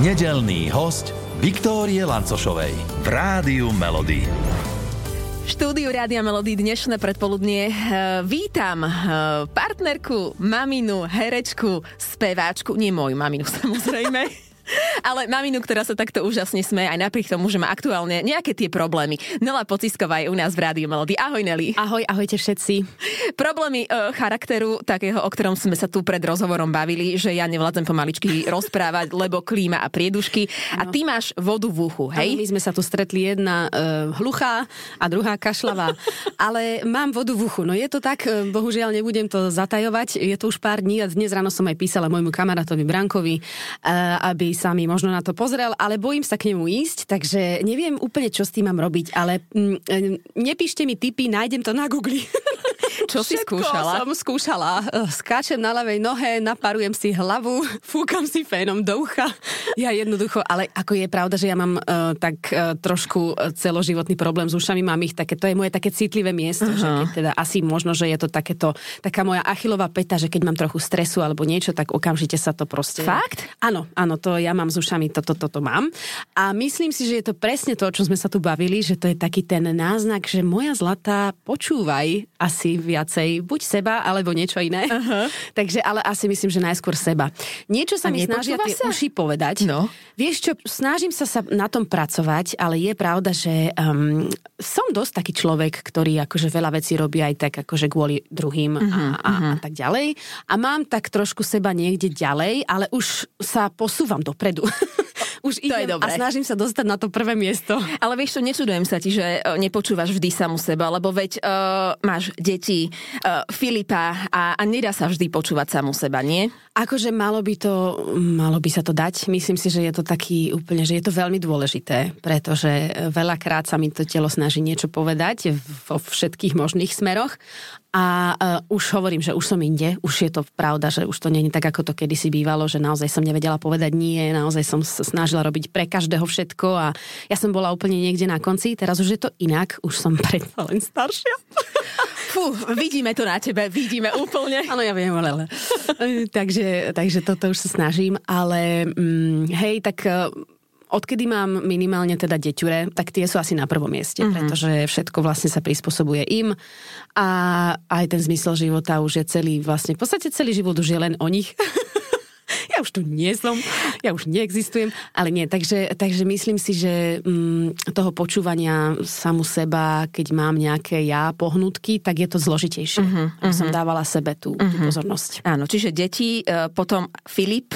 Nedelný host Viktórie Lancošovej v Rádiu Melody. Štúdiu Rádia Melody dnešné predpoludnie e, vítam e, partnerku, maminu, herečku, speváčku, nie moju maminu samozrejme. Ale maminu, ktorá sa takto úžasne sme, aj napriek tomu, že má aktuálne nejaké tie problémy. Nela Pocisková je u nás v Rádiu Melody. Ahoj Neli. Ahoj, ahojte všetci. Problémy e, charakteru, takého, o ktorom sme sa tu pred rozhovorom bavili, že ja nevládzem pomaličky rozprávať, lebo klíma a priedušky. A ty máš vodu v uchu, hej? my sme sa tu stretli jedna e, hluchá a druhá kašlavá. Ale mám vodu v uchu. No je to tak, e, bohužiaľ nebudem to zatajovať. Je to už pár dní a dnes ráno som aj písala môjmu kamarátovi Brankovi, e, aby sa mi možno na to pozrel, ale bojím sa k nemu ísť, takže neviem úplne, čo s tým mám robiť, ale mm, e, nepíšte mi tipy, nájdem to na Google. Čo si Všetko skúšala? som skúšala. E, Skáčem na ľavej nohe, naparujem si hlavu, fúkam si fénom do ucha. Ja jednoducho, ale ako je pravda, že ja mám uh, tak uh, trošku celoživotný problém s ušami, mám ich také, to je moje také citlivé miesto, uh-huh. že keď teda asi možno, že je to takéto, taká moja achilová peta, že keď mám trochu stresu alebo niečo, tak okamžite sa to proste... Fakt? Áno, áno, to ja mám s ušami, toto, toto, toto mám. A myslím si, že je to presne to, o čom sme sa tu bavili, že to je taký ten náznak, že moja zlatá, počúvaj asi viacej, buď seba, alebo niečo iné. Uh-huh. Takže, ale asi myslím, že najskôr seba. Niečo sa A mi snažia tie sa? uši povedať. No. Vieš čo, snažím sa, sa na tom pracovať, ale je pravda, že um, som dosť taký človek, ktorý akože veľa vecí robí aj tak akože kvôli druhým uh-huh, a, a, a tak ďalej. A mám tak trošku seba niekde ďalej, ale už sa posúvam dopredu. už To je idem dobré. a snažím sa dostať na to prvé miesto. Ale vieš čo, nečudujem sa ti, že e, nepočúvaš vždy samu seba, lebo veď uh, máš deti, uh, Filipa a, a nedá sa vždy počúvať samu seba, nie? Akože malo by to, malo by sa to dať. Myslím si, že je to taký úplne, že je to veľmi dôležité, pretože veľakrát sa mi to telo snaží niečo povedať vo všetkých možných smeroch a uh, už hovorím, že už som inde, už je to pravda, že už to je tak, ako to kedysi bývalo, že naozaj som nevedela povedať nie, naozaj som sa snažila robiť pre každého všetko a ja som bola úplne niekde na konci, teraz už je to inak, už som predsa len staršia. Fú, vidíme to na tebe, vidíme úplne. Áno, ja viem, ale... takže, takže toto už sa snažím, ale mm, hej, tak eh, odkedy mám minimálne teda deťure, tak tie sú asi na prvom mieste, mm-hmm. pretože všetko vlastne sa prispôsobuje im a aj ten zmysel života už je celý vlastne, v podstate celý život už je len o nich. ja už tu nie som, ja už neexistujem, ale nie, takže, takže myslím si, že mm, toho počúvania samu seba, keď mám nejaké ja pohnutky, tak je to zložitejšie. Uh-huh, uh-huh. Som dávala sebe tú, uh-huh. tú pozornosť. Áno, čiže deti, e, potom Filip,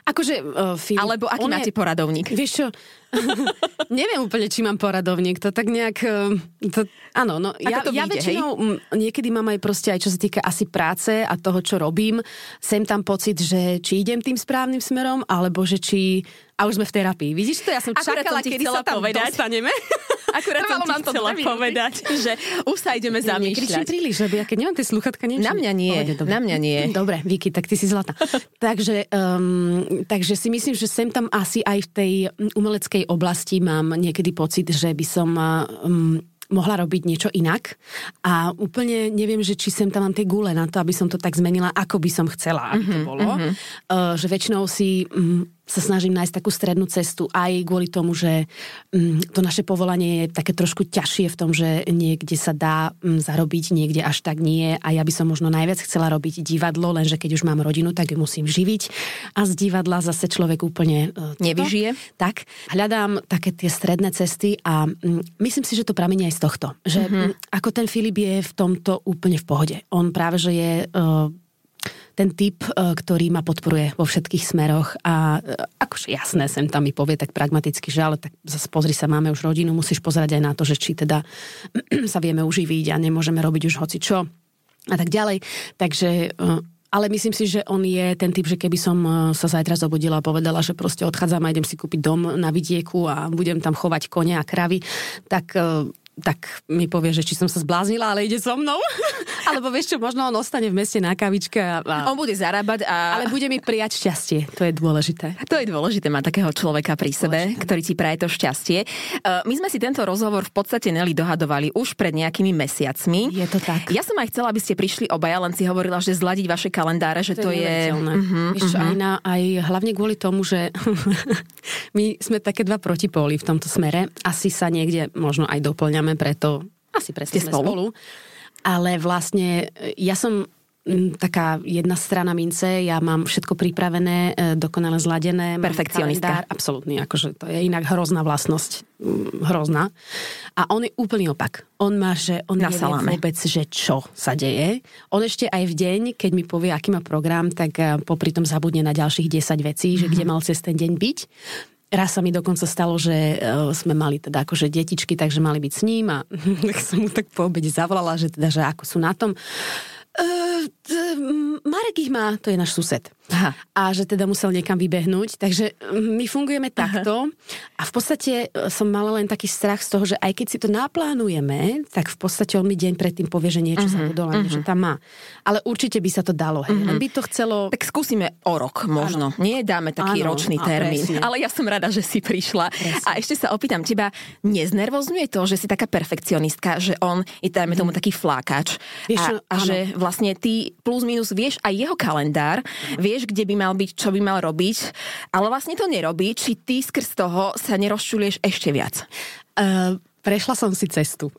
Akože, uh, Filip, alebo aký máte poradovník? Vieš čo, neviem úplne, či mám poradovník, to tak nejak... uh, To, áno, no ja, to ja vyjde, väčšinou mm, niekedy mám aj proste aj čo sa týka asi práce a toho, čo robím, sem tam pocit, že či idem tým správnym smerom, alebo že či... A už sme v terapii. Vidíš to? Ja som Akurát čakala, som kedy sa tam povedať. dostaneme. Akurát som Trvalo ti nám to chcela povedať, že už sa ideme Nekričím zamýšľať. príliš, lebo ja keď nemám tie sluchatka, niečo. Na mňa nie, na mňa nie. Dobre, Viki, tak ty si zlatá. takže, um, takže si myslím, že sem tam asi aj v tej umeleckej oblasti mám niekedy pocit, že by som um, mohla robiť niečo inak a úplne neviem, že či sem tam mám tie gule na to, aby som to tak zmenila, ako by som chcela, aby to bolo. Uh, že väčšinou si um, sa snažím nájsť takú strednú cestu aj kvôli tomu, že um, to naše povolanie je také trošku ťažšie v tom, že niekde sa dá um, zarobiť, niekde až tak nie a ja by som možno najviac chcela robiť divadlo, lenže keď už mám rodinu, tak ju musím živiť a z divadla zase človek úplne uh, toto. Nevyžije. Tak, hľadám také tie stredné cesty a mm, myslím si, že to pramení aj z tohto. Že mm-hmm. ako ten Filip je v tomto úplne v pohode. On práve, že je uh, ten typ, uh, ktorý ma podporuje vo všetkých smeroch a uh, akože jasné, sem tam mi povie tak pragmaticky, že ale tak zase pozri sa, máme už rodinu, musíš pozerať aj na to, že či teda sa vieme uživiť a nemôžeme robiť už hoci čo a tak ďalej. Takže uh, ale myslím si, že on je ten typ, že keby som sa zajtra zobudila a povedala, že proste odchádzam a idem si kúpiť dom na vidieku a budem tam chovať kone a kravy, tak tak mi povie, že či som sa zbláznila, ale ide so mnou. Alebo vieš čo, možno on ostane v meste na kavičke. A, a... On bude zarábať a... Ale bude mi prijať šťastie, to je dôležité. To je dôležité mať takého človeka pri sebe, dôležité. ktorý ti praje to šťastie. Uh, my sme si tento rozhovor v podstate Nelly dohadovali už pred nejakými mesiacmi. Je to tak. Ja som aj chcela, aby ste prišli obaja, len si hovorila, že zladiť vaše kalendáre, že to, to je... Uh-huh, Víš, uh-huh. aj, na, aj hlavne kvôli tomu, že my sme také dva protipóly v tomto smere. Asi sa niekde možno aj doplňame, preto asi presne spolu. spolu. Ale vlastne e, ja som taká jedna strana mince, ja mám všetko pripravené, e, dokonale zladené. Perfekcionista. Absolútny, akože to je inak hrozná vlastnosť. Hrozná. A on je úplný opak. On má, že on nevie vôbec, že čo sa deje. On ešte aj v deň, keď mi povie, aký má program, tak e, popri tom zabudne na ďalších 10 vecí, že mm-hmm. kde mal cez ten deň byť. Raz sa mi dokonca stalo, že uh, sme mali teda akože detičky, takže mali byť s ním a tak som mu tak po obede zavolala, že teda, že ako sú na tom. Uh, Marek ich má, to je náš sused. Aha. A že teda musel niekam vybehnúť. Takže my fungujeme takto. Aha. A v podstate e, som mala len taký strach z toho, že aj keď si to naplánujeme, tak v podstate on mi deň predtým povie, že niečo uh-huh, zabudol, uh-huh. že tam má. Ale určite by sa to dalo. Hej. Uh-huh. Len by to chcelo... Tak skúsime o rok možno. Ano. Nie dáme taký ano, ročný termín. Presne. Ale ja som rada, že si prišla. Presne. A ešte sa opýtam, teba neznervozňuje to, že si taká perfekcionistka, že on je dajme tomu taký flákač. Vieš, a, a že vlastne ty plus minus vieš aj jeho kalendár, vieš, kde by mal byť, čo by mal robiť, ale vlastne to nerobí. Či ty skrz toho sa nerozčulieš ešte viac? Uh, Prešla som si cestu.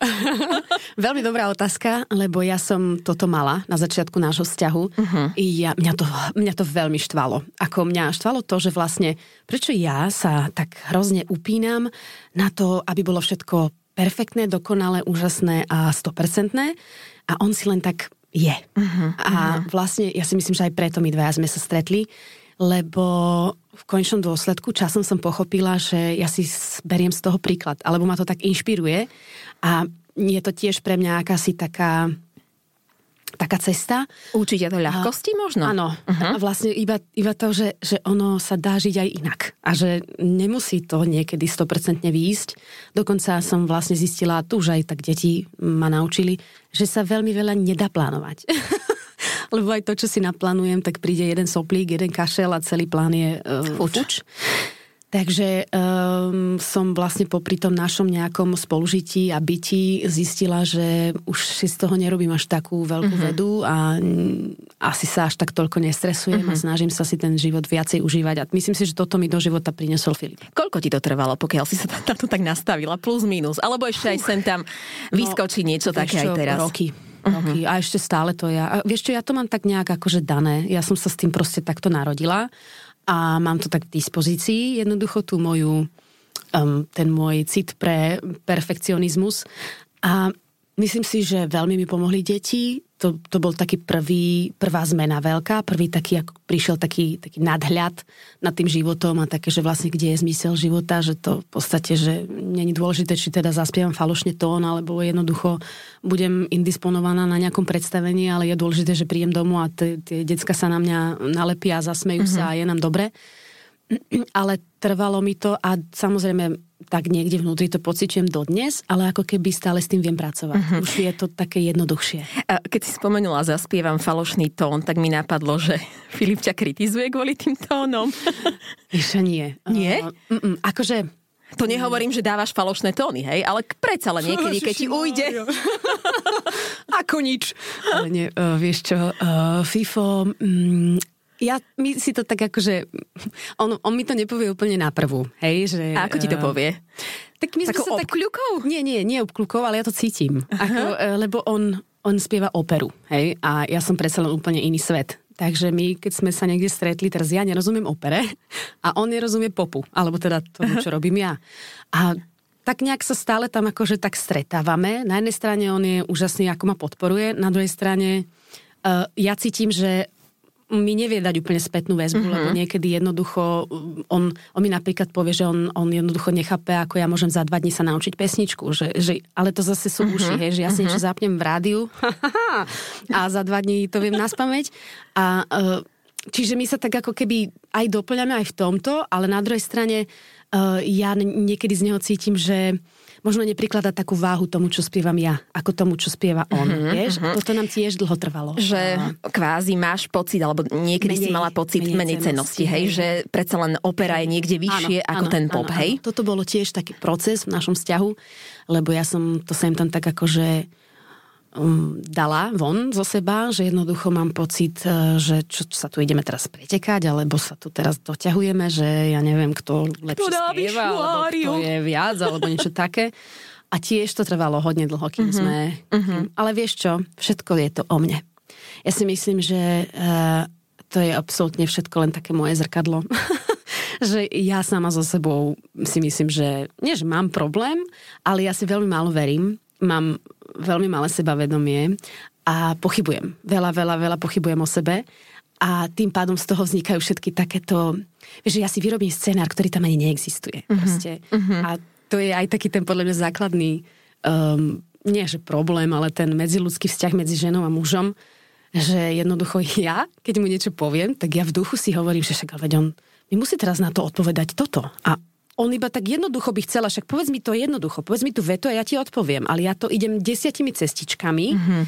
Veľmi dobrá otázka, lebo ja som toto mala na začiatku nášho vzťahu. Uh-huh. I ja, mňa, to, mňa to veľmi štvalo. Ako mňa štvalo to, že vlastne prečo ja sa tak hrozne upínam na to, aby bolo všetko perfektné, dokonalé, úžasné a 100%. A on si len tak je. Uh-huh, a uh-huh. vlastne ja si myslím, že aj preto my dvaja sme sa stretli, lebo v konečnom dôsledku časom som pochopila, že ja si beriem z toho príklad, alebo ma to tak inšpiruje a je to tiež pre mňa akási taká taká cesta. Určite to ľahkosti možno? Áno. Uh-huh. Vlastne iba, iba to, že, že ono sa dá žiť aj inak. A že nemusí to niekedy 100% výjsť. Dokonca som vlastne zistila, tu už aj tak deti ma naučili, že sa veľmi veľa nedá plánovať. Lebo aj to, čo si naplánujem, tak príde jeden soplík, jeden kašel a celý plán je uh, fuč. fuč. Takže um, som vlastne popri tom našom nejakom spolužití a byti zistila, že už si z toho nerobím až takú veľkú uh-huh. vedu a asi sa až tak toľko nestresujem uh-huh. a snažím sa si ten život viacej užívať. A myslím si, že toto mi do života priniesol Filip. Koľko ti to trvalo, pokiaľ si sa na to tak nastavila? Plus, minus. Alebo ešte aj sem tam vyskočí no, niečo také čo, aj teraz? Roky. Uh-huh. A ešte stále to ja. A vieš čo, ja to mám tak nejak akože dané. Ja som sa s tým proste takto narodila a mám to tak v dispozícii, jednoducho tú moju, um, ten môj cit pre perfekcionizmus. A myslím si, že veľmi mi pomohli deti, to, to bol taký prvý, prvá zmena veľká, prvý taký, ako prišiel taký, taký nadhľad nad tým životom a také, že vlastne kde je zmysel života, že to v podstate, že není dôležité, či teda zaspievam falošne tón, alebo jednoducho budem indisponovaná na nejakom predstavení, ale je dôležité, že príjem domov a tie decka sa na mňa nalepia, zasmejú mm-hmm. sa a je nám dobre. Ale trvalo mi to a samozrejme tak niekde vnútri to pociťujem dodnes, ale ako keby stále s tým viem pracovať. Uh-huh. Už je to také jednoduchšie. A keď si spomenula, zaspievam falošný tón, tak mi napadlo, že Filip ťa kritizuje kvôli tým tónom. Ešte nie. Nie? Uh, akože to nehovorím, že dávaš falošné tóny, hej, ale predsa len niekedy, keď ti ujde. Ako nič. Ale nie, uh, vieš čo, uh, FIFO, um, ja mi si to tak akože, on, on mi to nepovie úplne na prvú, hej, že... A ako ti to eh, povie? Tak my Takou sa obkľukou? Tak, nie, nie, nie obkľukou, ale ja to cítim. Ako, eh, lebo on, on spieva operu, hej, a ja som predsa len úplne iný svet. Takže my, keď sme sa niekde stretli, teraz ja nerozumiem opere a on nerozumie popu, alebo teda tomu, čo robím ja. A tak nejak sa stále tam akože tak stretávame. Na jednej strane on je úžasný, ako ma podporuje, na druhej strane uh, ja cítim, že mi nevie dať úplne spätnú väzbu, mm-hmm. lebo niekedy jednoducho, on, on mi napríklad povie, že on, on jednoducho nechápe, ako ja môžem za dva dní sa naučiť pesničku, že, že, ale to zase sú mm-hmm. uši, hej, že ja si mm-hmm. niečo zapnem v rádiu a za dva dní to viem naspamäť a uh, čiže my sa tak ako keby aj doplňame aj v tomto, ale na druhej strane uh, ja niekedy z neho cítim, že možno neprikladať takú váhu tomu, čo spievam ja, ako tomu, čo spieva on. Mm-hmm, vieš? A toto nám tiež dlho trvalo. Že a... kvázi máš pocit, alebo niekedy menej, si mala pocit menej, menej cenosti, hej? Že predsa len opera je niekde vyššie áno, ako áno, ten pop, áno, hej? Áno. Toto bolo tiež taký proces v našom vzťahu, lebo ja som to sem tam tak akože um, dala von zo seba, že jednoducho mám pocit, e, že čo, čo sa tu ideme teraz pretekať, alebo sa tu teraz doťahujeme, že ja neviem, kto lepšie spieva, alebo kto je viac, alebo niečo také. A tiež to trvalo hodne dlho, kým uh-huh. sme... Uh-huh. Ale vieš čo, všetko je to o mne. Ja si myslím, že uh, to je absolútne všetko len také moje zrkadlo. že ja sama so sebou si myslím, že nie, že mám problém, ale ja si veľmi málo verím. Mám veľmi malé sebavedomie a pochybujem. Veľa, veľa, veľa pochybujem o sebe a tým pádom z toho vznikajú všetky takéto... Vieš, že ja si vyrobím scenár, ktorý tam ani neexistuje. Uh-huh. Uh-huh. A to je aj taký ten podľa mňa základný um, nie že problém, ale ten medziludský vzťah medzi ženou a mužom, že jednoducho ja, keď mu niečo poviem, tak ja v duchu si hovorím, že však ale on mi musí teraz na to odpovedať toto. A on iba tak jednoducho by chcela, však povedz mi to jednoducho, povedz mi tu veto a ja ti odpoviem, ale ja to idem desiatimi cestičkami uh-huh.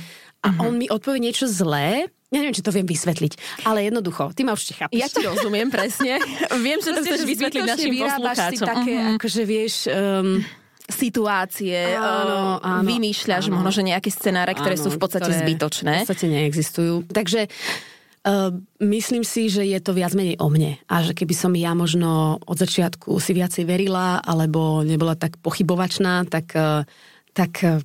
a uh-huh. on mi odpovie niečo zlé, ja neviem, či to viem vysvetliť, ale jednoducho, ty ma určite chápeš. Ja ti rozumiem presne. Viem, že to chceš vysvetliť našim poslucháčom. si také, uh-huh. akože vieš... Um, situácie, áno, áno, vymýšľaš áno. možno, že nejaké scenáre, ktoré áno, sú v podstate zbytočné. V podstate neexistujú. Takže Uh, myslím si, že je to viac menej o mne a že keby som ja možno od začiatku si viacej verila alebo nebola tak pochybovačná, tak, uh, tak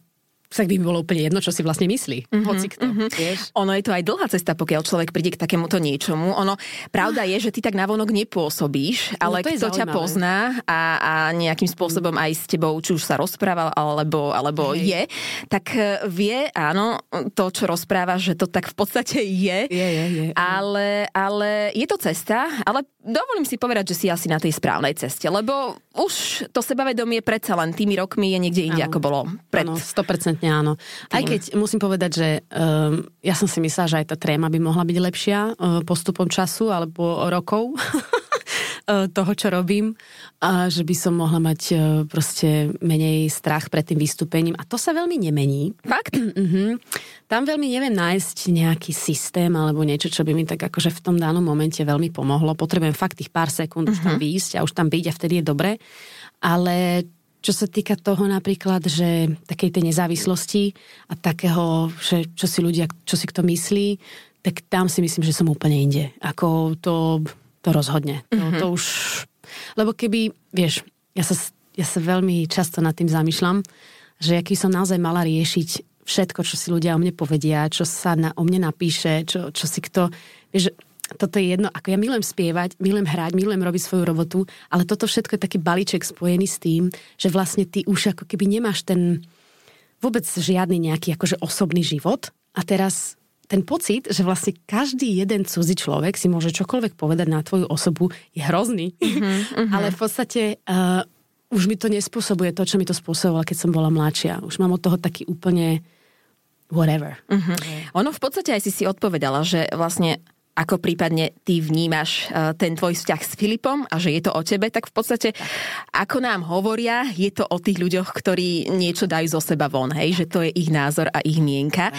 tak by mi bolo úplne jedno, čo si vlastne myslí. Mm-hmm, Hoci kto, mm-hmm. vieš? Ono je to aj dlhá cesta, pokiaľ človek príde k takémuto niečomu. Ono, pravda je, že ty tak navonok nepôsobíš, no, ale no, kto ťa pozná a, a nejakým spôsobom aj s tebou, či už sa rozprával, alebo, alebo je, tak e, vie, áno, to, čo rozpráva, že to tak v podstate je. Je, je, je. Ale, ale je to cesta, ale dovolím si povedať, že si asi na tej správnej ceste, lebo už to sebavedomie predsa len tými rokmi je niekde inde, ako bolo pred... Áno, 100% Absolútne áno. Aj keď musím povedať, že um, ja som si myslela, že aj tá tréma by mohla byť lepšia uh, postupom času alebo rokov uh, toho, čo robím. A že by som mohla mať uh, proste menej strach pred tým vystúpením. A to sa veľmi nemení. Fakt? uh-huh. Tam veľmi neviem nájsť nejaký systém alebo niečo, čo by mi tak akože v tom danom momente veľmi pomohlo. Potrebujem fakt tých pár sekúnd uh-huh. už tam mhm. výjsť a už tam byť a vtedy je dobre. Ale čo sa týka toho napríklad, že takej tej nezávislosti a takého, že čo si ľudia, čo si kto myslí, tak tam si myslím, že som úplne inde. Ako to, to rozhodne. Mm-hmm. To, to už... Lebo keby, vieš, ja sa, ja sa veľmi často nad tým zamýšľam, že aký som naozaj mala riešiť všetko, čo si ľudia o mne povedia, čo sa na, o mne napíše, čo, čo si kto... Vieš, toto je jedno, ako ja milujem spievať, milujem hrať, milujem robiť svoju robotu, ale toto všetko je taký balíček spojený s tým, že vlastne ty už ako keby nemáš ten vôbec žiadny nejaký akože osobný život a teraz ten pocit, že vlastne každý jeden cudzí človek si môže čokoľvek povedať na tvoju osobu, je hrozný. Uh-huh, uh-huh. Ale v podstate uh, už mi to nespôsobuje to, čo mi to spôsobovalo, keď som bola mladšia. Už mám od toho taký úplne whatever. Uh-huh. Ono v podstate aj si si odpovedala, že vlastne ako prípadne ty vnímaš e, ten tvoj vzťah s Filipom a že je to o tebe, tak v podstate, ako nám hovoria, je to o tých ľuďoch, ktorí niečo dajú zo seba von, hej, že to je ich názor a ich mienka.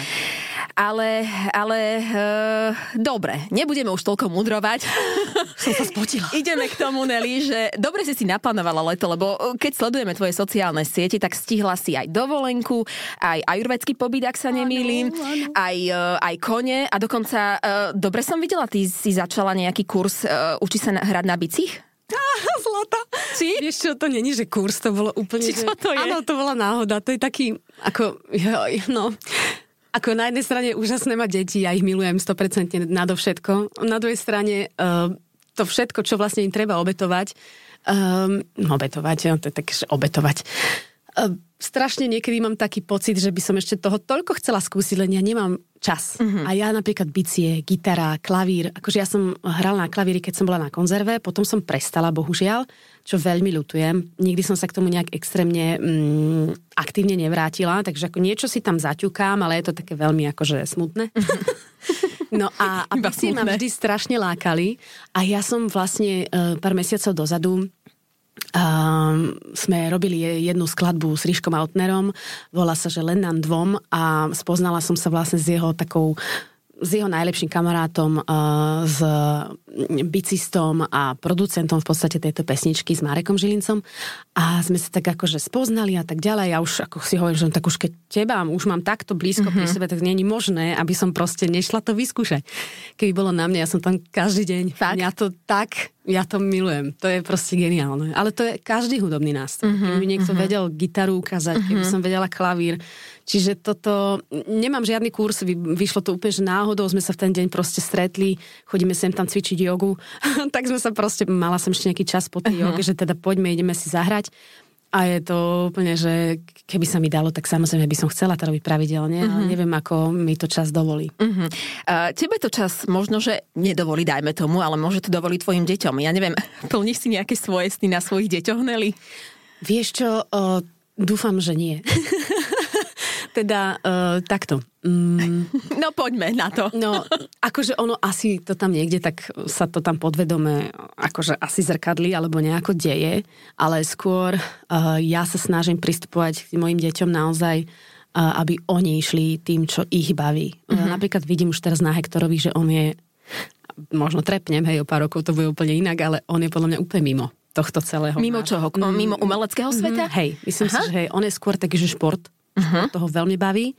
Ale, ale e, dobre, nebudeme už toľko mudrovať. Som sa spotila. Ideme k tomu, Nelly, že dobre si si naplánovala leto, lebo keď sledujeme tvoje sociálne siete, tak stihla si aj dovolenku, aj ajurvedský pobyt, ak sa nemýlim, aj, e, aj kone a dokonca, e, dobre som videla, ty si začala nejaký kurz, uh, učí sa na, hrať na bicích? Zlata. Si? Vieš čo, to není, že kurz, to bolo úplne... Či čo to je? Áno, to bola náhoda. To je taký, ako, joj, no... Ako na jednej strane úžasné mať deti, ja ich milujem 100% nadovšetko. Na druhej strane uh, to všetko, čo vlastne im treba obetovať, um, obetovať, to je také, že obetovať. Uh, strašne niekedy mám taký pocit, že by som ešte toho toľko chcela skúsiť, len ja nemám čas. Mm-hmm. A ja napríklad bicie, gitara, klavír, akože ja som hrala na klavíri, keď som bola na konzerve, potom som prestala, bohužiaľ, čo veľmi ľutujem. Nikdy som sa k tomu nejak extrémne mm, aktívne nevrátila, takže ako niečo si tam zaťukám, ale je to také veľmi akože smutné. no a, a bicie ma vždy strašne lákali a ja som vlastne e, pár mesiacov dozadu Um, sme robili jednu skladbu s Ríškom Altnerom, volá sa, že len nám dvom a spoznala som sa vlastne s jeho takou s jeho najlepším kamarátom, uh, s bicistom a producentom v podstate tejto pesničky s Marekom Žilincom a sme sa tak akože spoznali a tak ďalej. Ja už ako si hovorím, že tak už keď teba už mám takto blízko mm-hmm. pri mhm. sebe, tak je možné, aby som proste nešla to vyskúšať. Keby bolo na mne, ja som tam každý deň. Fakt? Ja to tak ja to milujem. To je proste geniálne. Ale to je každý hudobný nástroj. Mm-hmm, keby niekto mm-hmm. vedel gitaru ukázať, mm-hmm. keby som vedela klavír. Čiže toto, nemám žiadny kurz, vyšlo to úplne, že náhodou sme sa v ten deň proste stretli, chodíme sem tam cvičiť jogu, tak sme sa proste, mala som ešte nejaký čas po tej uh-huh. joge, že teda poďme, ideme si zahrať. A je to úplne, že keby sa mi dalo, tak samozrejme by som chcela to robiť pravidelne, uh-huh. ale mhm. neviem, ako mi to čas dovolí. Uh-huh. Uh, tebe to čas možno, že nedovolí, dajme tomu, ale môže to dovoliť tvojim deťom. Ja neviem, plníš si nejaké svoje sny na svojich deťoch, Nelly? Vieš čo, uh, dúfam, že nie. teda uh, takto. Mm. No poďme na to. No, akože ono asi to tam niekde, tak sa to tam podvedome akože asi zrkadli alebo nejako deje, ale skôr uh, ja sa snažím pristupovať k mojim deťom naozaj uh, aby oni išli tým, čo ich baví. Mm-hmm. Napríklad vidím už teraz na Hektorovi, že on je možno trepnem, hej, o pár rokov to bude úplne inak, ale on je podľa mňa úplne mimo tohto celého. Mimo čoho? Mm, mimo umeleckého sveta? Mm, hej, myslím Aha. si, že hej, on je skôr taký, že šport uh-huh. toho veľmi baví.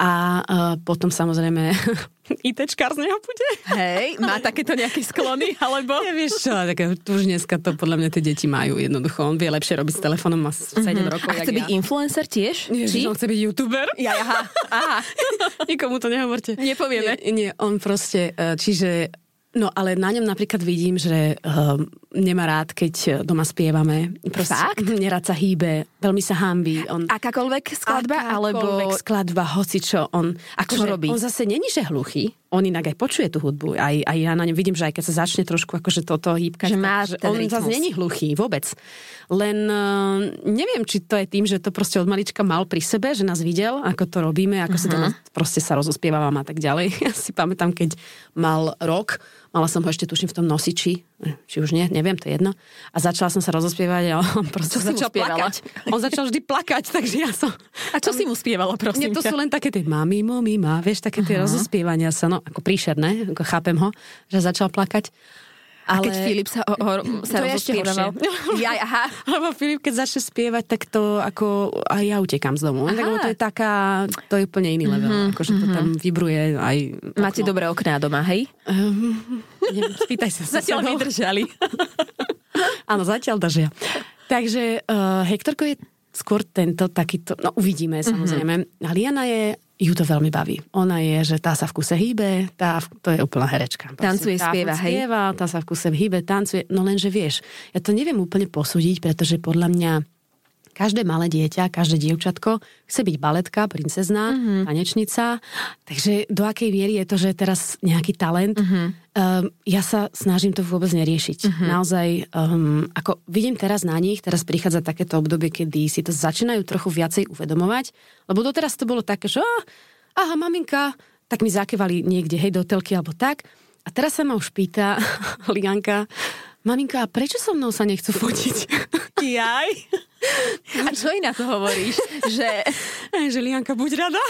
A uh, potom samozrejme ITčkár z neho bude. Hej, má takéto nejaké sklony, alebo? Ja vieš čo, tak už dneska to podľa mňa tie deti majú jednoducho. On vie lepšie robiť s telefónom, má 7 uh-huh. rokov. A chce byť ja. influencer tiež? Nie, Či? on chce byť youtuber. Ja, aha, aha. Nikomu to nehovorte. Nepovieme. Nie, nie, on proste, e, čiže No ale na ňom napríklad vidím, že uh, nemá rád, keď doma spievame. Proste, Fakt? Nerád sa hýbe, veľmi sa hámbí. On, akákoľvek skladba? Akákoľvek alebo... skladba, hoci čo. On, ako čo robí? On zase není, že hluchý. On inak aj počuje tú hudbu. Aj, aj ja na ňom vidím, že aj keď sa začne trošku akože toto hýbkať, že má že on rytmus. zase není hluchý vôbec. Len uh, neviem, či to je tým, že to proste od malička mal pri sebe, že nás videl, ako to robíme, ako uh-huh. sa to mhm. proste sa rozospievávam a tak ďalej. Ja si pamätám, keď mal rok, Mala som ho ešte, tuším, v tom nosiči, či už nie, neviem, to je jedno. A začala som sa rozospievať a on proste čo začal plakať. On začal vždy plakať, takže ja som... A čo si mu spievala, prosím Nie, to ťa? sú len také tie mami, mami, má, vieš, také tie uh-huh. rozospievania sa, no, ako príšerné, ako chápem ho, že začal plakať. Ale... A keď Filip sa, o, o, sa to rozospieval. Ja, aha. Lebo Filip, keď začne spievať, tak to ako aj ja utekám z domu. Tak, to je taká, to je úplne iný level. Mm-hmm, akože to tam vibruje aj... Máte dobré okná doma, hej? Um, neviem, spýtaj sa. Zatiaľ mi držali. Áno, zatiaľ držia. Takže uh, Hektorko je skôr tento takýto, no uvidíme mhm. samozrejme. Mm-hmm. A Liana je ju to veľmi baví. Ona je, že tá sa v kuse hýbe, tá, to je úplná herečka. Proste, tancuje, tá spieva, hej? Spieva, tá sa v kuse hýbe, tancuje. No lenže vieš, ja to neviem úplne posúdiť, pretože podľa mňa každé malé dieťa, každé dievčatko chce byť baletka, princezná, mm-hmm. tanečnica. Takže do akej miery je to, že teraz nejaký talent? Mm-hmm. Um, ja sa snažím to vôbec neriešiť. Mm-hmm. Naozaj, um, ako vidím teraz na nich, teraz prichádza takéto obdobie, kedy si to začínajú trochu viacej uvedomovať, lebo doteraz to bolo také, že ah, aha, maminka, tak mi zakevali niekde, hej, do telky alebo tak. A teraz sa ma už pýta Lianka, maminka, a prečo so mnou sa nechcú fotiť? Jaj. A čo iná to hovoríš? Že... že Lianka, buď rada.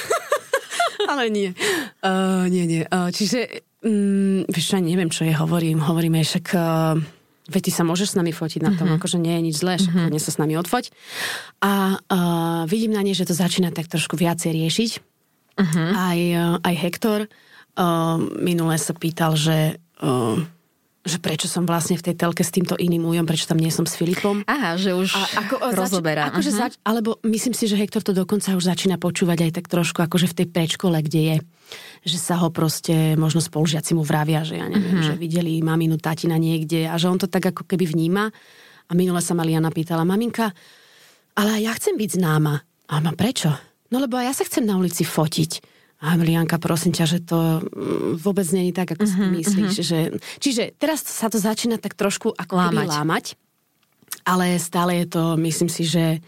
Ale nie. Uh, nie, nie. Uh, čiže, um, vieš, ani neviem, čo je hovorím. Hovoríme, však... Uh, Veď ty sa môžeš s nami fotiť na tom, uh-huh. akože nie je nič zlé, však uh-huh. sa s nami odfoť. A uh, vidím na nej, že to začína tak trošku viacej riešiť. Uh-huh. Aj, uh, aj Hektor uh, minule sa pýtal, že uh, že prečo som vlastne v tej telke s týmto iným újom, prečo tam nie som s Filipom. Aha, že už a ako, rozoberá. Zač, akože uh-huh. zač, alebo myslím si, že Hektor to dokonca už začína počúvať aj tak trošku akože v tej prečkole, kde je. Že sa ho proste možno spolužiaci mu vravia, že ja neviem, uh-huh. že videli maminu, tatina niekde a že on to tak ako keby vníma. A minule sa ma Liana pýtala, maminka, ale ja chcem byť známa. A ma prečo? No lebo ja sa chcem na ulici fotiť. A Emilianka, prosím ťa, že to mm, vôbec je tak, ako uh-huh, si mhm, myslíš. Uh-huh. Že, čiže teraz sa to začína tak trošku ako lámať. lámať, ale stále je to, myslím si, že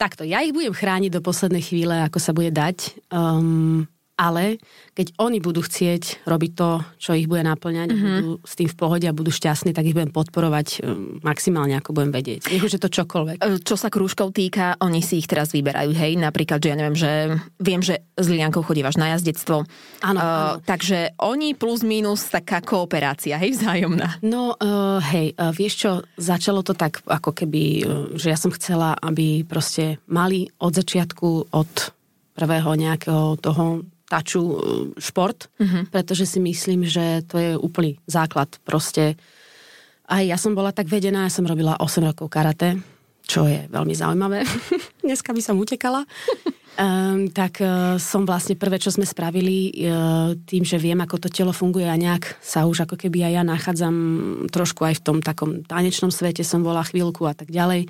takto, ja ich budem chrániť do poslednej chvíle, ako sa bude dať. Um, ale keď oni budú chcieť robiť to, čo ich bude naplňať, mm-hmm. budú s tým v pohode a budú šťastní, tak ich budem podporovať um, maximálne, ako budem vedieť. Nech už je to čokoľvek. E, čo sa krúžkov týka, oni si ich teraz vyberajú, hej? Napríklad, že ja neviem, že viem, že s Liliankou chodívaš na jazdectvo. Áno, Uh, takže oni plus minus taká kooperácia, hej, vzájomná. No, uh, hej, uh, vieš čo, začalo to tak, ako keby, uh, že ja som chcela, aby proste mali od začiatku, od prvého nejakého toho taču uh, šport, mm-hmm. pretože si myslím, že to je úplný základ. Proste aj ja som bola tak vedená, ja som robila 8 rokov karate, čo je veľmi zaujímavé. Dneska by som utekala. Um, tak uh, som vlastne prvé, čo sme spravili, uh, tým, že viem, ako to telo funguje a nejak sa už ako keby aj ja nachádzam trošku aj v tom takom tanečnom svete, som bola chvíľku a tak ďalej,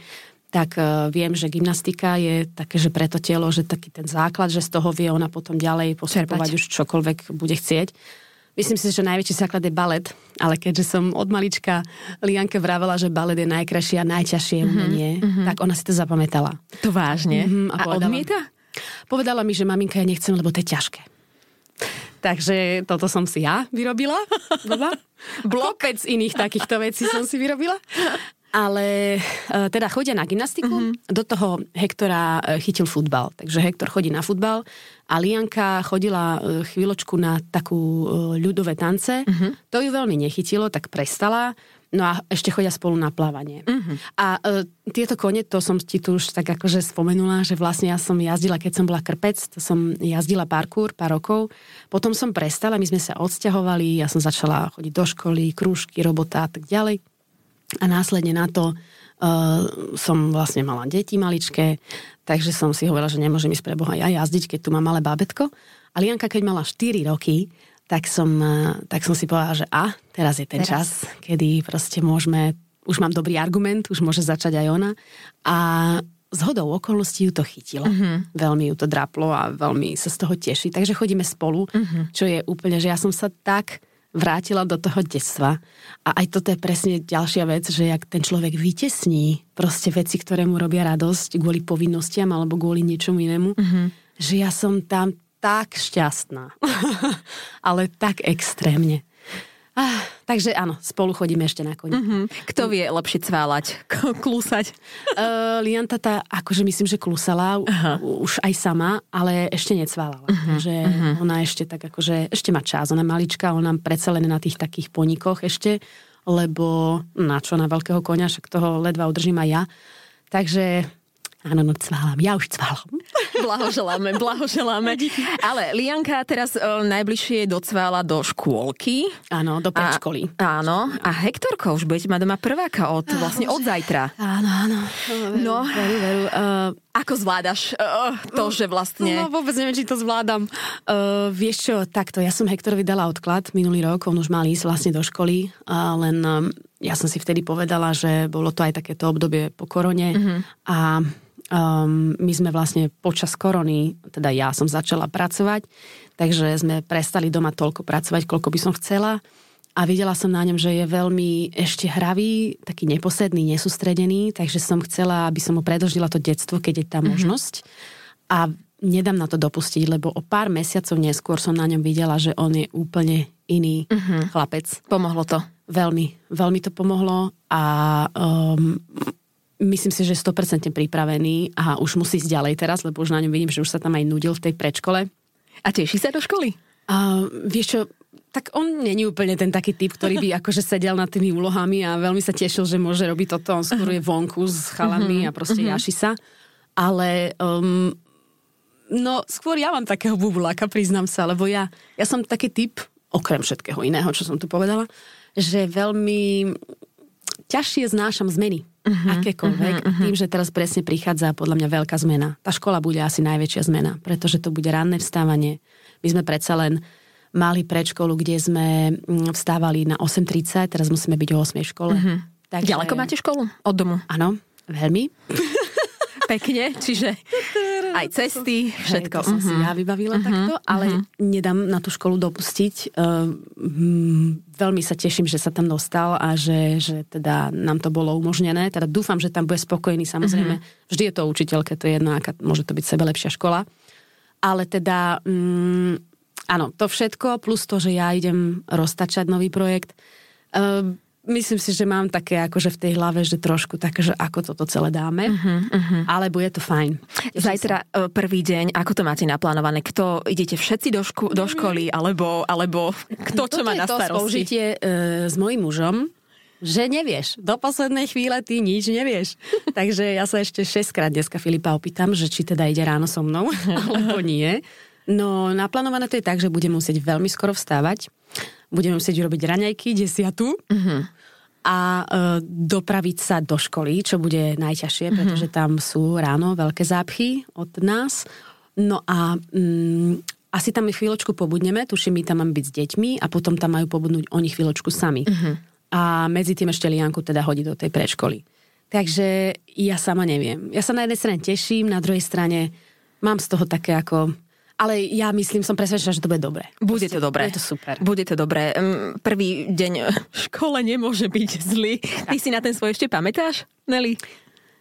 tak uh, viem, že gymnastika je také, že pre to telo, že taký ten základ, že z toho vie ona potom ďalej postupovať už čokoľvek bude chcieť. Myslím si, že najväčší základ je balet, ale keďže som od malička Lianke vravela, že balet je najkrajšie a najťažšie umenie, mm-hmm. tak ona si to zapamätala. To vážne? Mhm, a, a povedala- odmieta? Povedala mi, že maminka, ja nechcem, lebo to je ťažké. Takže toto som si ja vyrobila. Kopec iných takýchto vecí som si vyrobila. Ale e, teda chodia na gymnastiku, mm-hmm. do toho Hektora e, chytil futbal. Takže Hektor chodí na futbal a Lianka chodila e, chvíľočku na takú ľudové tance. Mm-hmm. To ju veľmi nechytilo, tak prestala. No a ešte chodia spolu na plávanie. Mm-hmm. A e, tieto kone, to som ti tu už tak akože spomenula, že vlastne ja som jazdila, keď som bola krpec, to som jazdila parkour pár rokov. Potom som prestala, my sme sa odsťahovali, ja som začala chodiť do školy, krúžky, robota a tak ďalej. A následne na to uh, som vlastne mala deti maličké, takže som si hovorila, že nemôžem ísť pre Boha ja jazdiť, keď tu mám malé bábetko. A Lianka, keď mala 4 roky, tak som, uh, tak som si povedala, že a, teraz je ten Teraz. čas, kedy proste môžeme, už mám dobrý argument, už môže začať aj ona. A z hodou okolností ju to chytilo. Mm-hmm. Veľmi ju to draplo a veľmi sa z toho teší. Takže chodíme spolu, mm-hmm. čo je úplne, že ja som sa tak vrátila do toho detstva. A aj toto je presne ďalšia vec, že jak ten človek vytesní proste veci, ktoré mu robia radosť kvôli povinnostiam alebo kvôli niečomu inému, mm-hmm. že ja som tam tak šťastná. Ale tak extrémne. Ah, takže áno, spolu chodíme ešte na koni. Hm, Kto vie lepšie cválať, klúsať? Uh, Lianta tá, akože myslím, že klusala uh-huh. už aj sama, ale ešte necválala. Uh-huh. Takže uh-huh. ona ešte tak akože, ešte má čas. Ona malička, ona predsa len na tých takých ponikoch ešte, lebo na čo, na veľkého konia, však toho ledva udržím aj ja. Takže áno, no cválam, ja už cválam. Blahoželáme, blahoželáme. Ale Lianka teraz o, najbližšie docvála do škôlky. Áno, do predškoly. A, áno. A Hektorko už budete mať doma prváka od, vlastne od zajtra. Áno, áno. No. veru, veru. Uh, Ako zvládaš uh, to, že vlastne... No vôbec neviem, či to zvládam. Uh, vieš čo, takto, ja som Hektorovi dala odklad minulý rok, on už mal ísť vlastne do školy, a len um, ja som si vtedy povedala, že bolo to aj takéto obdobie po korone mm-hmm. a um, my sme vlastne počas korony, teda ja som začala pracovať, takže sme prestali doma toľko pracovať, koľko by som chcela a videla som na ňom, že je veľmi ešte hravý, taký neposedný, nesústredený, takže som chcela, aby som mu predlžila to detstvo, keď je tá mm-hmm. možnosť. A nedám na to dopustiť, lebo o pár mesiacov neskôr som na ňom videla, že on je úplne iný mm-hmm. chlapec. Pomohlo to. Veľmi, veľmi to pomohlo a um, myslím si, že je 100% pripravený a už musí ísť ďalej teraz, lebo už na ňom vidím, že už sa tam aj nudil v tej predškole. A teší sa do školy? A vieš čo, tak on není úplne ten taký typ, ktorý by akože sedel nad tými úlohami a veľmi sa tešil, že môže robiť toto. On skôr je vonku s chalami a proste jaši sa. Ale um, no skôr ja mám takého bubuláka, priznám sa, lebo ja, ja som taký typ, okrem všetkého iného, čo som tu povedala, že veľmi ťažšie znášam zmeny. Uh-huh, akékoľvek. Uh-huh, uh-huh. Tým, že teraz presne prichádza podľa mňa veľká zmena. Tá škola bude asi najväčšia zmena, pretože to bude ranné vstávanie. My sme predsa len mali predškolu, kde sme mm, vstávali na 8.30, teraz musíme byť o 8 v škole. Uh-huh. Takže... Ďaleko máte školu? Od domu? Áno, veľmi. Pekne, čiže aj cesty, všetko. Hej, to som si ja vybavila uh-huh, takto, ale uh-huh. nedám na tú školu dopustiť. Mm, veľmi sa teším, že sa tam dostal a že, že teda nám to bolo umožnené. Teda dúfam, že tam bude spokojný, samozrejme. Uh-huh. Vždy je to učiteľke, to je jedno, aká môže to byť sebe lepšia škola. Ale teda mm, áno, to všetko, plus to, že ja idem roztačať nový projekt. Uh, myslím si, že mám také akože v tej hlave, že trošku také, že ako toto celé dáme, uh-huh, uh-huh. ale bude to fajn. Zajtra sa. E, prvý deň, ako to máte naplánované? Kto, idete všetci do, ško- do školy, alebo, alebo kto čo má na starosti? Toto to uh, s mojím mužom, že nevieš. Do poslednej chvíle ty nič nevieš. Takže ja sa ešte šestkrát dneska Filipa opýtam, že či teda ide ráno so mnou, alebo nie. No, naplánované to je tak, že budem musieť veľmi skoro vstávať. Budeme musieť urobiť raňajky, desiatu. Uh-huh. A e, dopraviť sa do školy, čo bude najťažšie, uh-huh. pretože tam sú ráno veľké zápchy od nás. No a mm, asi tam chvíľočku pobudneme, tuším, my tam máme byť s deťmi a potom tam majú pobudnúť oni chvíľočku sami. Uh-huh. A medzi tým ešte Lianku teda hodí do tej predškoly. Takže ja sama neviem. Ja sa na jednej strane teším, na druhej strane mám z toho také ako ale ja myslím, som presvedčená, že to bude dobre. Bude to dobré. Bude to super. Bude to dobré. Prvý deň v škole nemôže byť zlý. Ty si na ten svoj ešte pamätáš, Nelly?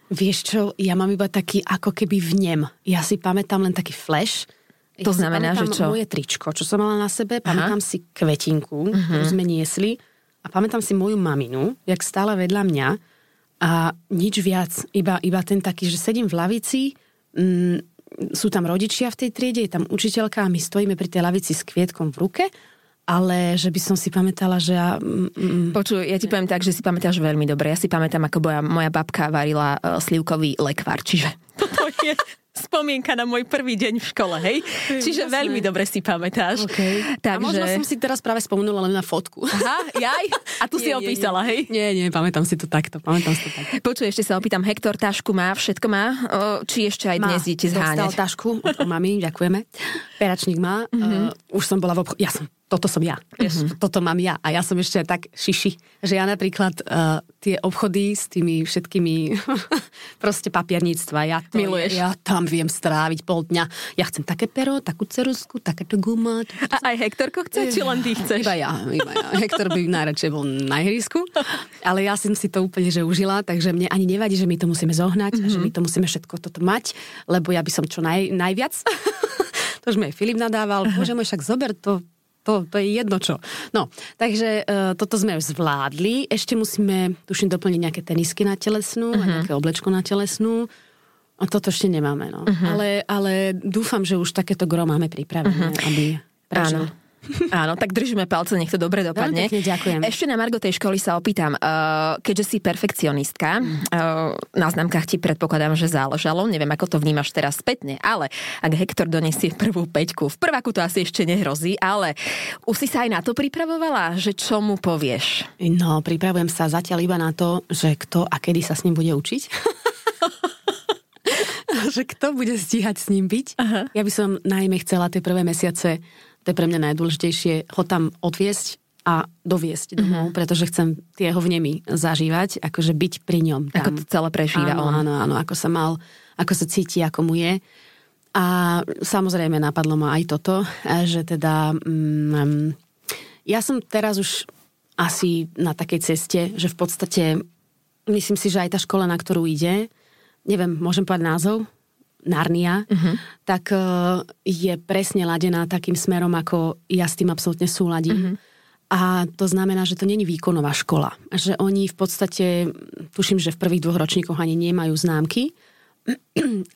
Vieš čo, ja mám iba taký ako keby vnem. Ja si pamätám len taký flash. To ja znamená, že čo? moje tričko, čo som mala na sebe, pamätám Aha. si kvetinku, uh-huh. ktorú sme niesli a pamätám si moju maminu, jak stála vedľa mňa a nič viac, iba, iba ten taký, že sedím v lavici, mm, sú tam rodičia v tej triede, je tam učiteľka a my stojíme pri tej lavici s kvietkom v ruke, ale že by som si pamätala, že ja... Mm, mm Počuj, ja ti poviem tak, že si pamätáš veľmi dobre. Ja si pamätám, ako moja, moja babka varila uh, slivkový lekvar, čiže toto je spomienka na môj prvý deň v škole, hej? Čiže Jasné. veľmi dobre si pamätáš. Okay. Takže... A možno som si teraz práve spomenula len na fotku. Aha, jaj? A tu nie, si opísala, hej? Nie, nie, pamätám si to takto, pamätám si to takto. Počuj, ešte sa opýtam, Hektor tašku má, všetko má? Či ešte aj dnes idete zháňať? Dostal tašku od mami, ďakujeme. Peračník má. Mm-hmm. Uh, už som bola v obchode, ja som toto som ja. Mm-hmm. toto mám ja. A ja som ešte tak šiši, že ja napríklad uh, tie obchody s tými všetkými proste papierníctva, ja, to, Miluješ. ja tam viem stráviť pol dňa. Ja chcem také pero, takú cerusku, takéto guma. A aj Hektorko chce, či len ty chceš? Iba ja, iba ja. Hektor by najradšej bol na ihrisku, ale ja som si to úplne že užila, takže mne ani nevadí, že my to musíme zohnať, mm-hmm. že my to musíme všetko toto mať, lebo ja by som čo naj, najviac. to už mi aj Filip nadával, bože môj, však zober to to, to je jedno čo. No, takže uh, toto sme už zvládli. Ešte musíme, tuším, doplniť nejaké tenisky na telesnú uh-huh. a mhm. nejaké oblečko na telesnú. A toto ešte nemáme, no. Uh-huh. Ale, ale dúfam, že už takéto gro máme pripravené, uh-huh. aby prežil. Áno. Áno, tak držíme palce, nech to dobre dopadne. Veľmi ďakujem. Ešte na Margo tej školy sa opýtam, uh, keďže si perfekcionistka, uh, na známkach ti predpokladám, že záležalo, neviem, ako to vnímaš teraz spätne, ale ak Hektor donesie prvú peťku, v prváku to asi ešte nehrozí, ale už si sa aj na to pripravovala, že čo mu povieš? No, pripravujem sa zatiaľ iba na to, že kto a kedy sa s ním bude učiť. že kto bude stíhať s ním byť. Aha. Ja by som najmä chcela tie prvé mesiace to je pre mňa najdôležitejšie, ho tam odviesť a doviesť domov, mm-hmm. pretože chcem tie jeho vnemy zažívať, akože byť pri ňom. Tam. Ako to celé prežíva áno, on. Áno, áno, ako sa mal, ako sa cíti, ako mu je. A samozrejme napadlo ma aj toto, že teda mm, ja som teraz už asi na takej ceste, že v podstate myslím si, že aj tá škola, na ktorú ide, neviem, môžem povedať názov? Narnia, uh-huh. tak uh, je presne ladená takým smerom, ako ja s tým absolútne súladím. Uh-huh. A to znamená, že to není výkonová škola. Že oni v podstate, tuším, že v prvých dvoch ročníkoch ani nemajú známky.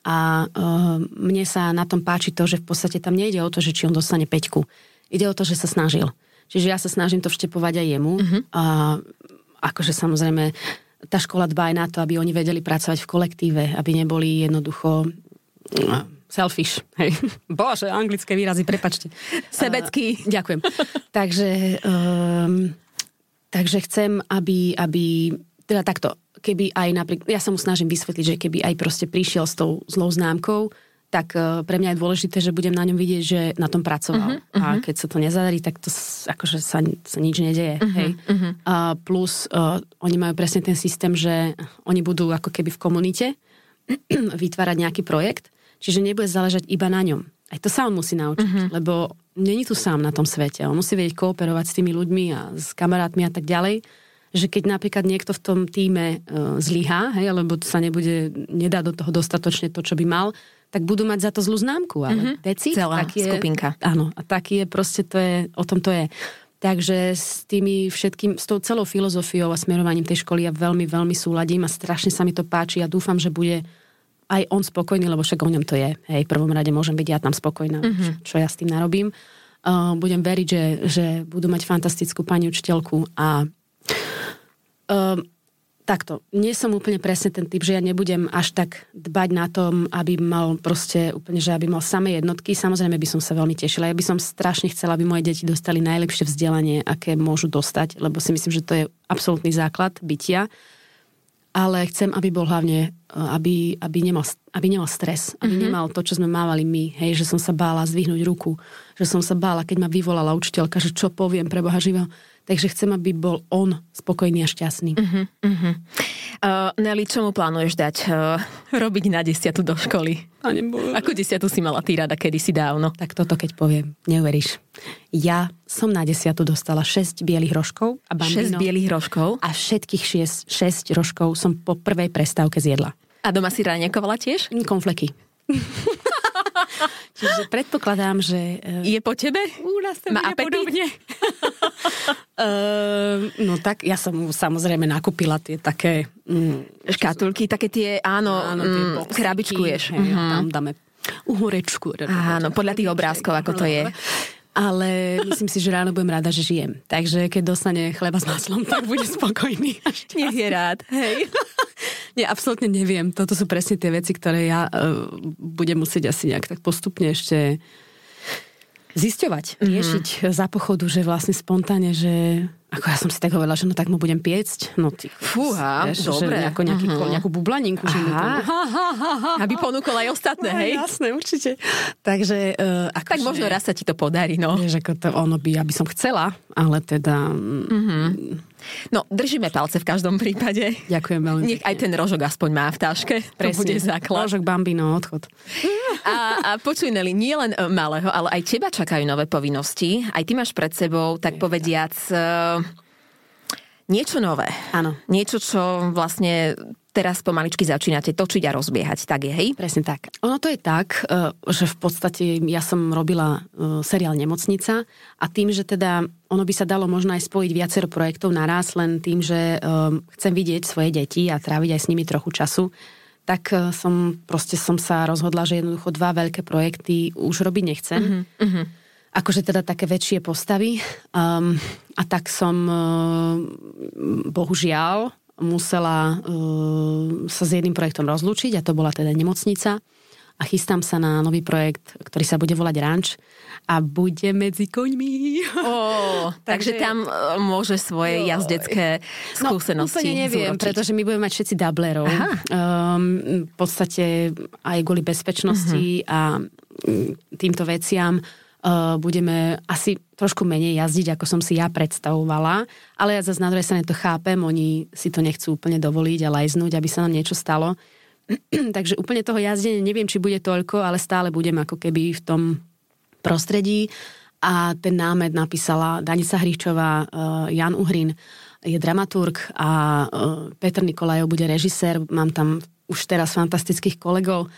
A uh, mne sa na tom páči to, že v podstate tam nejde o to, že či on dostane peťku. Ide o to, že sa snažil. Čiže ja sa snažím to vštepovať aj jemu. Uh-huh. A akože samozrejme tá škola dbá aj na to, aby oni vedeli pracovať v kolektíve, aby neboli jednoducho selfish. Hej. Bože, anglické výrazy, prepačte. Sebecký. Uh, ďakujem. takže, um, takže chcem, aby, aby teda takto, keby aj napríklad, ja sa mu snažím vysvetliť, že keby aj proste prišiel s tou zlou známkou, tak uh, pre mňa je dôležité, že budem na ňom vidieť, že na tom pracoval. Uh-huh, uh-huh. A keď sa to nezadarí, tak to akože sa, sa nič nedeje. Uh-huh, hej. Uh-huh. Uh, plus uh, oni majú presne ten systém, že oni budú ako keby v komunite vytvárať nejaký projekt Čiže nebude záležať iba na ňom. Aj to sa on musí naučiť, uh-huh. lebo není tu sám na tom svete. On musí vedieť kooperovať s tými ľuďmi a s kamarátmi a tak ďalej, že keď napríklad niekto v tom týme uh, zlyhá, hej, alebo sa nebude, nedá do toho dostatočne to, čo by mal, tak budú mať za to zlú známku. Ale Mhm. deci, Celá taký je, skupinka. Áno, a taký je proste, to je, o tom to je. Takže s tými všetkým, s tou celou filozofiou a smerovaním tej školy ja veľmi, veľmi súladím a strašne sa mi to páči a dúfam, že bude aj on spokojný, lebo však o ňom to je. Hej, v prvom rade môžem byť ja tam spokojná, mm-hmm. čo ja s tým narobím. Uh, budem veriť, že, že budú mať fantastickú pani učiteľku a uh, takto, nie som úplne presne ten typ, že ja nebudem až tak dbať na tom, aby mal proste úplne, že aby mal samé jednotky. Samozrejme by som sa veľmi tešila. Ja by som strašne chcela, aby moje deti dostali najlepšie vzdelanie, aké môžu dostať, lebo si myslím, že to je absolútny základ bytia. Ale chcem, aby bol hlavne, e, aby, aby, nemal, aby nemal stres, aby mm-hmm. nemal to, čo sme mávali my, hej, že som sa bála zdvihnúť ruku, že som sa bála, keď ma vyvolala učiteľka, že čo poviem pre Boha živého. Takže chcem, aby bol on spokojný a šťastný. Uh-huh, uh-huh. Uh, Nelly, čo mu plánuješ dať uh, robiť na desiatu do školy? Pane Bože. Ako desiatu si mala ty rada kedysi dávno? Tak toto keď poviem, neuveríš. Ja som na desiatu dostala 6 bielých rožkov a 6 bambino. bielých rožkov. A všetkých 6, 6 rožkov som po prvej prestávke zjedla. A doma si raňakovala tiež? Konfleky. Čiže predpokladám, že... e, Je po tebe? U nás to Má podobne. Ehm, no tak, ja som samozrejme nakúpila tie také... Mm, Škatulky, také tie, áno, áno, tie mm, krabičkuješ. Hej, Mhm. Tam dáme uhorečku. Áno, podľa tých obrázkov, ako to je. Ale myslím si, že ráno budem rada, že žijem. Takže keď dostane chleba s maslom, tak bude spokojný. Nech je rád, hej. Nie, absolútne neviem. Toto sú presne tie veci, ktoré ja uh, budem musieť asi nejak tak postupne ešte zisťovať, riešiť mm-hmm. za pochodu, že vlastne spontánne, že ako ja som si tak hovorila, že no tak mu budem piecť. No ty, Fúha, vieš, dobre. Že nejako, nejaký, Mhm. nejakú bublaninku. Že Aha. Aby ponúkol aj ostatné, No, hej? jasné, určite. Takže... Uh, ako Tak možno raz sa ti to podarí, no. Vieš, ako to ono by, ja by som chcela, ale teda... Mm, No, držíme palce v každom prípade. ďakujem veľmi Nech aj ten rožok aspoň má v táške. To bude základ. Ložok bambino, odchod. A, a počuj, Nelly, nie len e, malého, ale aj teba čakajú nové povinnosti. Aj ty máš pred sebou, tak povediac, e, niečo nové. Áno. Niečo, čo vlastne teraz pomaličky začínate točiť a rozbiehať. Tak je, hej? Presne tak. Ono to je tak, eh, že v podstate ja som robila eh, seriál Nemocnica a tým, že teda ono by sa dalo možno aj spojiť viacero projektov naraz, len tým, že eh, chcem vidieť svoje deti a tráviť aj s nimi trochu času, tak som proste som sa rozhodla, že jednoducho dva veľké projekty už robiť nechcem. Mhm, Akože teda také väčšie postavy. Um, a tak som bohužiaľ musela uh, sa s jedným projektom rozlúčiť a to bola teda nemocnica a chystám sa na nový projekt, ktorý sa bude volať Ranč a bude medzi koňmi. Ó, takže Takže- tam e, môže svoje Jo. jazdecké skúsenosti No, úplne neviem, zúročiť. pretože my budeme mať všetci dublerov. Aha. Um, v podstate aj kvôli bezpečnosti Mhm. a mm, týmto veciam uh, budeme asi trošku menej jazdiť, ako som si ja predstavovala. Ale ja zase na druhej strane to chápem, oni si to nechcú úplne dovoliť a lajznúť, aby sa nám niečo stalo. Takže úplne toho jazdenia neviem, či bude toľko, ale stále budem ako keby v tom prostredí. A ten námed napísala Danica Hričová, uh, Jan Uhrin je dramaturg a uh, Petr Nikolajov bude režisér. Mám tam už teraz fantastických kolegov,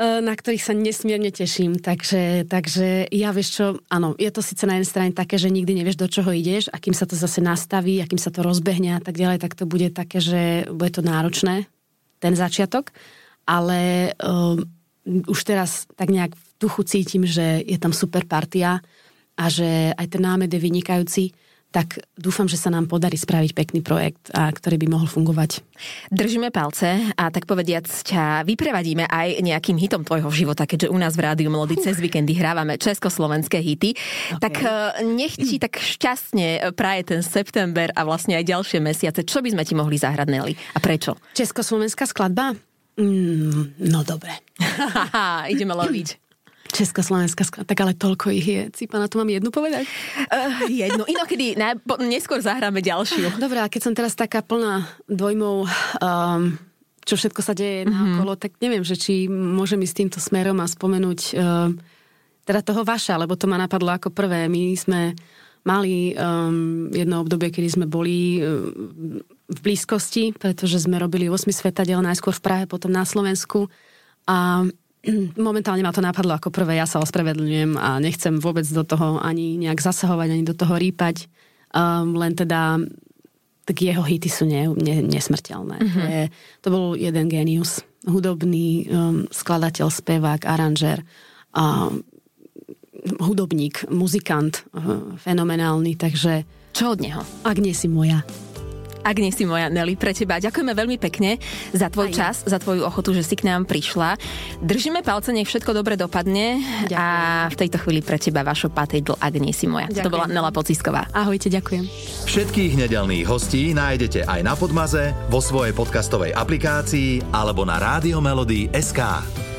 na ktorých sa nesmierne teším. Takže, takže ja vieš čo, áno, je to síce na jednej strane také, že nikdy nevieš, do čoho ideš a kým sa to zase nastaví a kým sa to rozbehne a tak ďalej, tak to bude také, že bude to náročné, ten začiatok. Ale um, už teraz tak nejak v duchu cítim, že je tam super partia a že aj ten námed je vynikajúci, tak dúfam, že sa nám podarí spraviť pekný projekt, a ktorý by mohol fungovať. Držíme palce a tak povediac ťa vyprevadíme aj nejakým hitom tvojho života, keďže u nás v Rádiu Melody cez víkendy hrávame československé hity. Okay. Tak eh, nech ti tak šťastne praje ten september a vlastne aj ďalšie mesiace. Čo by sme ti mohli zahrať, Nelly? A prečo? Československá skladba? Mm, no dobre. Ideme loviť. Československá tak ale toľko ich je. Cipa, na to mám jednu povedať? Uh, jednu. Inokedy ne, po, neskôr zahráme ďalšiu. Dobre, a keď som teraz taká plná dojmov, um, čo všetko sa deje mm-hmm. naokolo, tak neviem, že či môžem ísť týmto smerom a spomenúť um, teda toho vaša, lebo to ma napadlo ako prvé. My sme mali um, jedno obdobie, kedy sme boli um, v blízkosti, pretože sme robili 8 svetadiel najskôr v Prahe, potom na Slovensku. A momentálne ma to napadlo ako prvé, ja sa ospravedlňujem a nechcem vôbec do toho ani nejak zasahovať, ani do toho rýpať. Um, len teda tak jeho hity sú ne, ne, nesmrteľné. Mm-hmm. To, je, to bol jeden genius. Hudobný um, skladateľ, spevák, aranžér, um, hudobník, muzikant, uh, fenomenálny, takže... Čo od neho? Ak nie si moja. Ak nie si moja Nelly, pre teba ďakujeme veľmi pekne za tvoj Aj čas, za tvoju ochotu, že si k nám prišla. Držíme palce, nech všetko dobre dopadne ďakujem. a v tejto chvíli pre teba vašo patejdl, ak nie si moja. Ďakujem. To bola Nela Pocisková. Ahojte, ďakujem. Všetkých nedelných hostí nájdete aj na Podmaze, vo svojej podcastovej aplikácii alebo na SK.